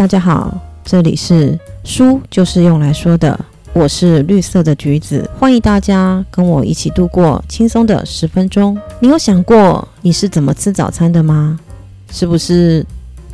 大家好，这里是书就是用来说的，我是绿色的橘子，欢迎大家跟我一起度过轻松的十分钟。你有想过你是怎么吃早餐的吗？是不是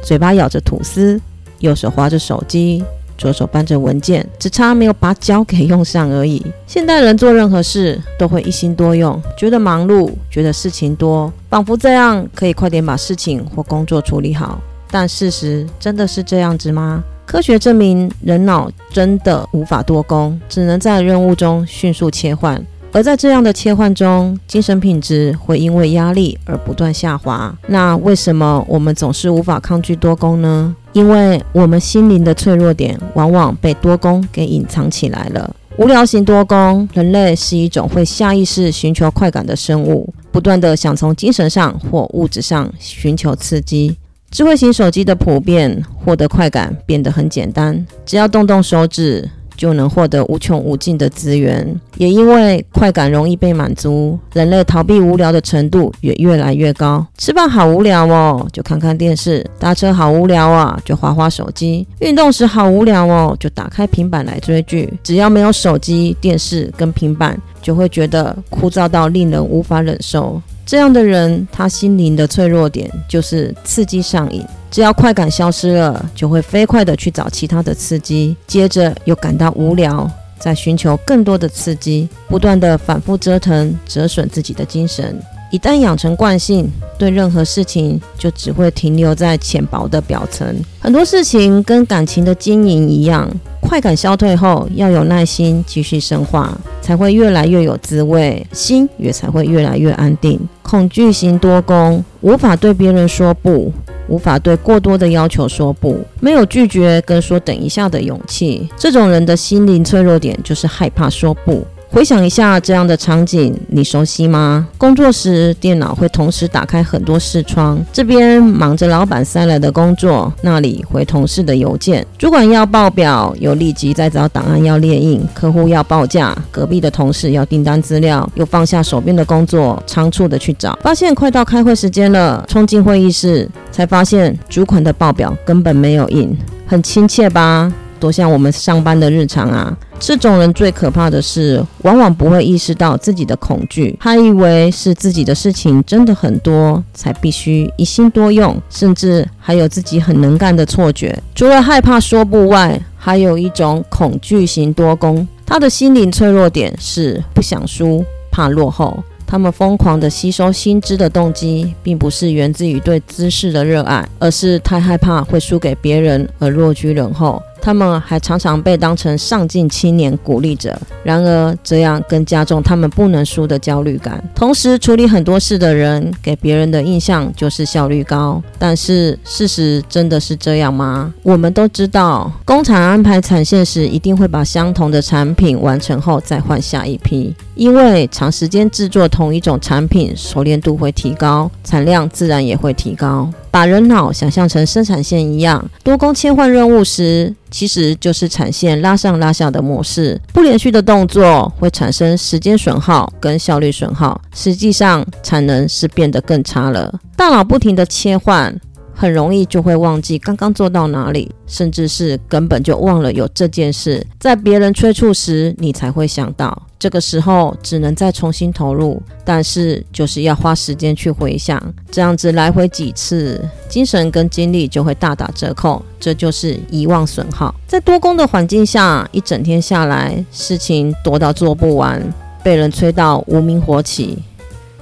嘴巴咬着吐司，右手划着手机，左手搬着文件，只差没有把脚给用上而已？现代人做任何事都会一心多用，觉得忙碌，觉得事情多，仿佛这样可以快点把事情或工作处理好。但事实真的是这样子吗？科学证明，人脑真的无法多工，只能在任务中迅速切换。而在这样的切换中，精神品质会因为压力而不断下滑。那为什么我们总是无法抗拒多工呢？因为我们心灵的脆弱点往往被多工给隐藏起来了。无聊型多工，人类是一种会下意识寻求快感的生物，不断的想从精神上或物质上寻求刺激。智慧型手机的普遍，获得快感变得很简单，只要动动手指就能获得无穷无尽的资源。也因为快感容易被满足，人类逃避无聊的程度也越来越高。吃饭好无聊哦，就看看电视；搭车好无聊啊，就划划手机；运动时好无聊哦，就打开平板来追剧。只要没有手机、电视跟平板，就会觉得枯燥到令人无法忍受。这样的人，他心灵的脆弱点就是刺激上瘾。只要快感消失了，就会飞快的去找其他的刺激，接着又感到无聊，再寻求更多的刺激，不断的反复折腾，折损自己的精神。一旦养成惯性，对任何事情就只会停留在浅薄的表层。很多事情跟感情的经营一样。快感消退后，要有耐心继续深化，才会越来越有滋味，心也才会越来越安定。恐惧型多功，无法对别人说不，无法对过多的要求说不，没有拒绝跟说等一下的勇气。这种人的心灵脆弱点就是害怕说不。回想一下这样的场景，你熟悉吗？工作时，电脑会同时打开很多视窗，这边忙着老板塞来的工作，那里回同事的邮件，主管要报表，又立即在找档案要列印，客户要报价，隔壁的同事要订单资料，又放下手边的工作，仓促的去找，发现快到开会时间了，冲进会议室，才发现主管的报表根本没有印，很亲切吧？多像我们上班的日常啊！这种人最可怕的是，往往不会意识到自己的恐惧，还以为是自己的事情真的很多，才必须一心多用，甚至还有自己很能干的错觉。除了害怕说不外，还有一种恐惧型多功，他的心灵脆弱点是不想输，怕落后。他们疯狂的吸收新知的动机，并不是源自于对知识的热爱，而是太害怕会输给别人而落居人后。他们还常常被当成上进青年鼓励着，然而这样更加重他们不能输的焦虑感。同时，处理很多事的人给别人的印象就是效率高，但是事实真的是这样吗？我们都知道，工厂安排产线时，一定会把相同的产品完成后再换下一批，因为长时间制作同一种产品，熟练度会提高，产量自然也会提高。把人脑想象成生产线一样，多工切换任务时，其实就是产线拉上拉下的模式。不连续的动作会产生时间损耗跟效率损耗，实际上产能是变得更差了。大脑不停的切换。很容易就会忘记刚刚做到哪里，甚至是根本就忘了有这件事。在别人催促时，你才会想到，这个时候只能再重新投入，但是就是要花时间去回想，这样子来回几次，精神跟精力就会大打折扣，这就是遗忘损耗。在多工的环境下，一整天下来，事情多到做不完，被人催到无名火起。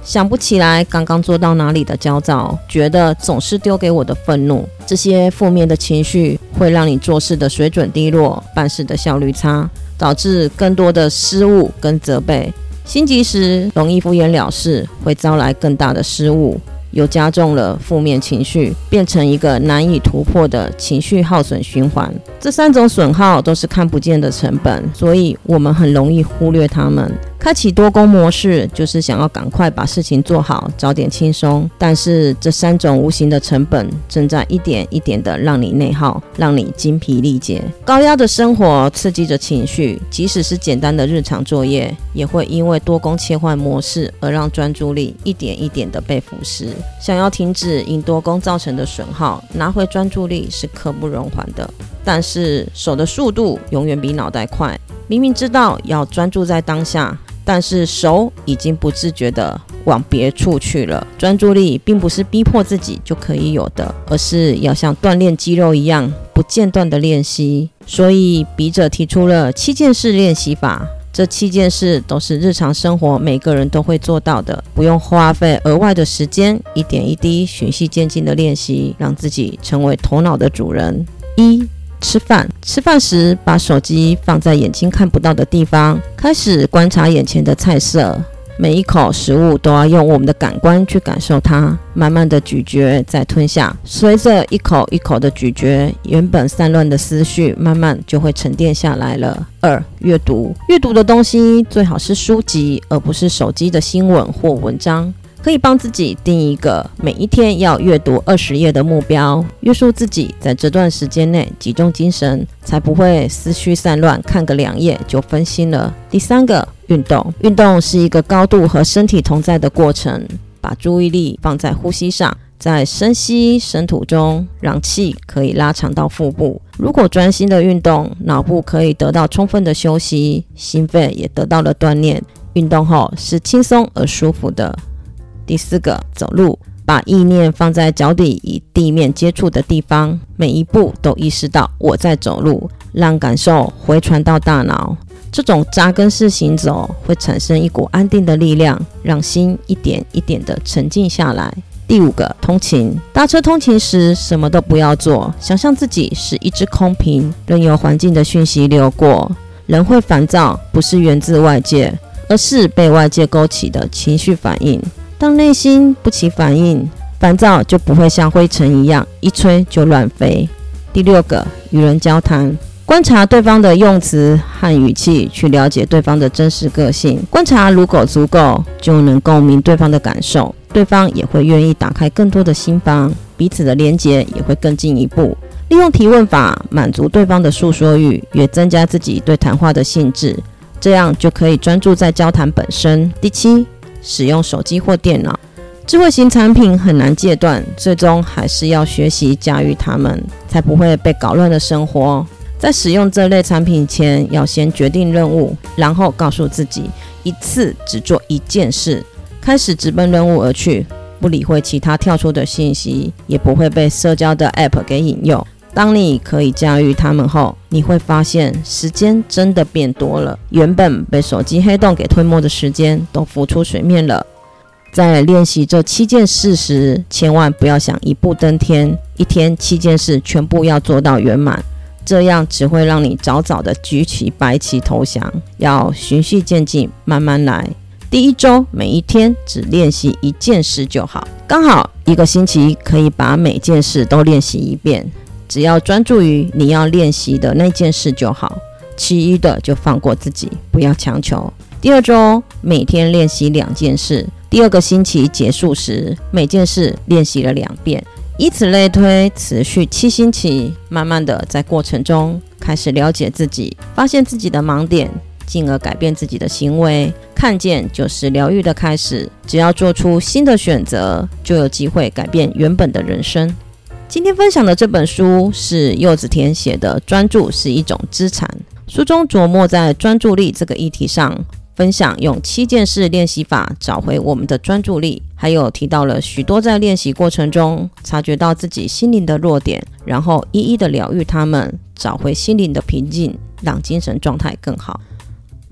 想不起来刚刚做到哪里的焦躁，觉得总是丢给我的愤怒，这些负面的情绪会让你做事的水准低落，办事的效率差，导致更多的失误跟责备。心急时容易敷衍了事，会招来更大的失误。又加重了负面情绪，变成一个难以突破的情绪耗损循环。这三种损耗都是看不见的成本，所以我们很容易忽略它们。开启多工模式，就是想要赶快把事情做好，早点轻松。但是这三种无形的成本正在一点一点的让你内耗，让你精疲力竭。高压的生活刺激着情绪，即使是简单的日常作业，也会因为多工切换模式而让专注力一点一点的被腐蚀。想要停止因多工造成的损耗，拿回专注力是刻不容缓的。但是手的速度永远比脑袋快，明明知道要专注在当下。但是手已经不自觉地往别处去了。专注力并不是逼迫自己就可以有的，而是要像锻炼肌肉一样不间断的练习。所以笔者提出了七件事练习法，这七件事都是日常生活每个人都会做到的，不用花费额外的时间，一点一滴循序渐进的练习，让自己成为头脑的主人。一吃饭，吃饭时把手机放在眼睛看不到的地方，开始观察眼前的菜色。每一口食物都要用我们的感官去感受它，慢慢的咀嚼再吞下。随着一口一口的咀嚼，原本散乱的思绪慢慢就会沉淀下来了。二、阅读，阅读的东西最好是书籍，而不是手机的新闻或文章。可以帮自己定一个每一天要阅读二十页的目标，约束自己在这段时间内集中精神，才不会思绪散乱，看个两页就分心了。第三个，运动，运动是一个高度和身体同在的过程，把注意力放在呼吸上，在深吸深吐中，让气可以拉长到腹部。如果专心的运动，脑部可以得到充分的休息，心肺也得到了锻炼。运动后是轻松而舒服的。第四个，走路，把意念放在脚底与地面接触的地方，每一步都意识到我在走路，让感受回传到大脑。这种扎根式行走会产生一股安定的力量，让心一点一点的沉静下来。第五个，通勤，搭车通勤时什么都不要做，想象自己是一只空瓶，任由环境的讯息流过。人会烦躁，不是源自外界，而是被外界勾起的情绪反应。当内心不起反应，烦躁就不会像灰尘一样一吹就乱飞。第六个，与人交谈，观察对方的用词和语气，去了解对方的真实个性。观察如果足够，就能共鸣对方的感受，对方也会愿意打开更多的心房，彼此的连结也会更进一步。利用提问法满足对方的诉说欲，也增加自己对谈话的兴致，这样就可以专注在交谈本身。第七。使用手机或电脑，智慧型产品很难戒断，最终还是要学习驾驭它们，才不会被搞乱的生活。在使用这类产品前，要先决定任务，然后告诉自己一次只做一件事，开始直奔任务而去，不理会其他跳出的信息，也不会被社交的 App 给引诱。当你可以驾驭它们后，你会发现时间真的变多了。原本被手机黑洞给吞没的时间都浮出水面了。在练习这七件事时，千万不要想一步登天，一天七件事全部要做到圆满，这样只会让你早早的举起白旗投降。要循序渐进，慢慢来。第一周每一天只练习一件事就好，刚好一个星期可以把每件事都练习一遍。只要专注于你要练习的那件事就好，其余的就放过自己，不要强求。第二周每天练习两件事，第二个星期结束时，每件事练习了两遍，以此类推，持续七星期。慢慢的在过程中开始了解自己，发现自己的盲点，进而改变自己的行为。看见就是疗愈的开始，只要做出新的选择，就有机会改变原本的人生。今天分享的这本书是柚子田写的，《专注是一种资产》。书中琢磨在专注力这个议题上，分享用七件事练习法找回我们的专注力，还有提到了许多在练习过程中察觉到自己心灵的弱点，然后一一的疗愈他们，找回心灵的平静，让精神状态更好。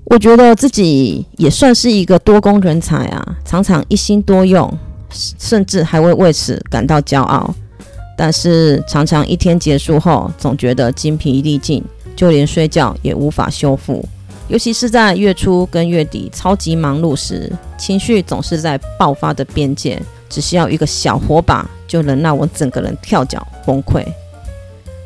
我觉得自己也算是一个多功人才啊，常常一心多用，甚至还会为此感到骄傲。但是常常一天结束后，总觉得精疲力尽，就连睡觉也无法修复。尤其是在月初跟月底超级忙碌时，情绪总是在爆发的边界，只需要一个小火把，就能让我整个人跳脚崩溃。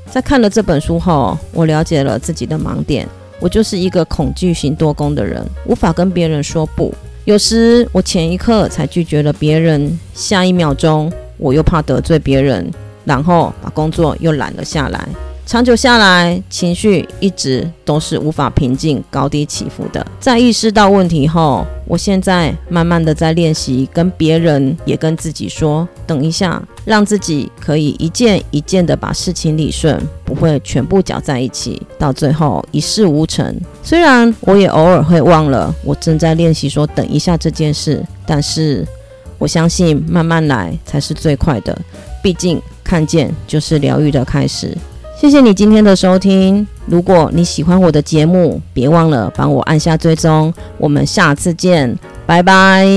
在看了这本书后，我了解了自己的盲点，我就是一个恐惧型多功的人，无法跟别人说不。有时我前一刻才拒绝了别人，下一秒钟我又怕得罪别人，然后把工作又揽了下来。长久下来，情绪一直都是无法平静、高低起伏的。在意识到问题后，我现在慢慢的在练习跟别人也跟自己说：等一下，让自己可以一件一件的把事情理顺，不会全部搅在一起，到最后一事无成。虽然我也偶尔会忘了我正在练习说等一下这件事，但是我相信慢慢来才是最快的。毕竟看见就是疗愈的开始。谢谢你今天的收听。如果你喜欢我的节目，别忘了帮我按下追踪。我们下次见，拜拜。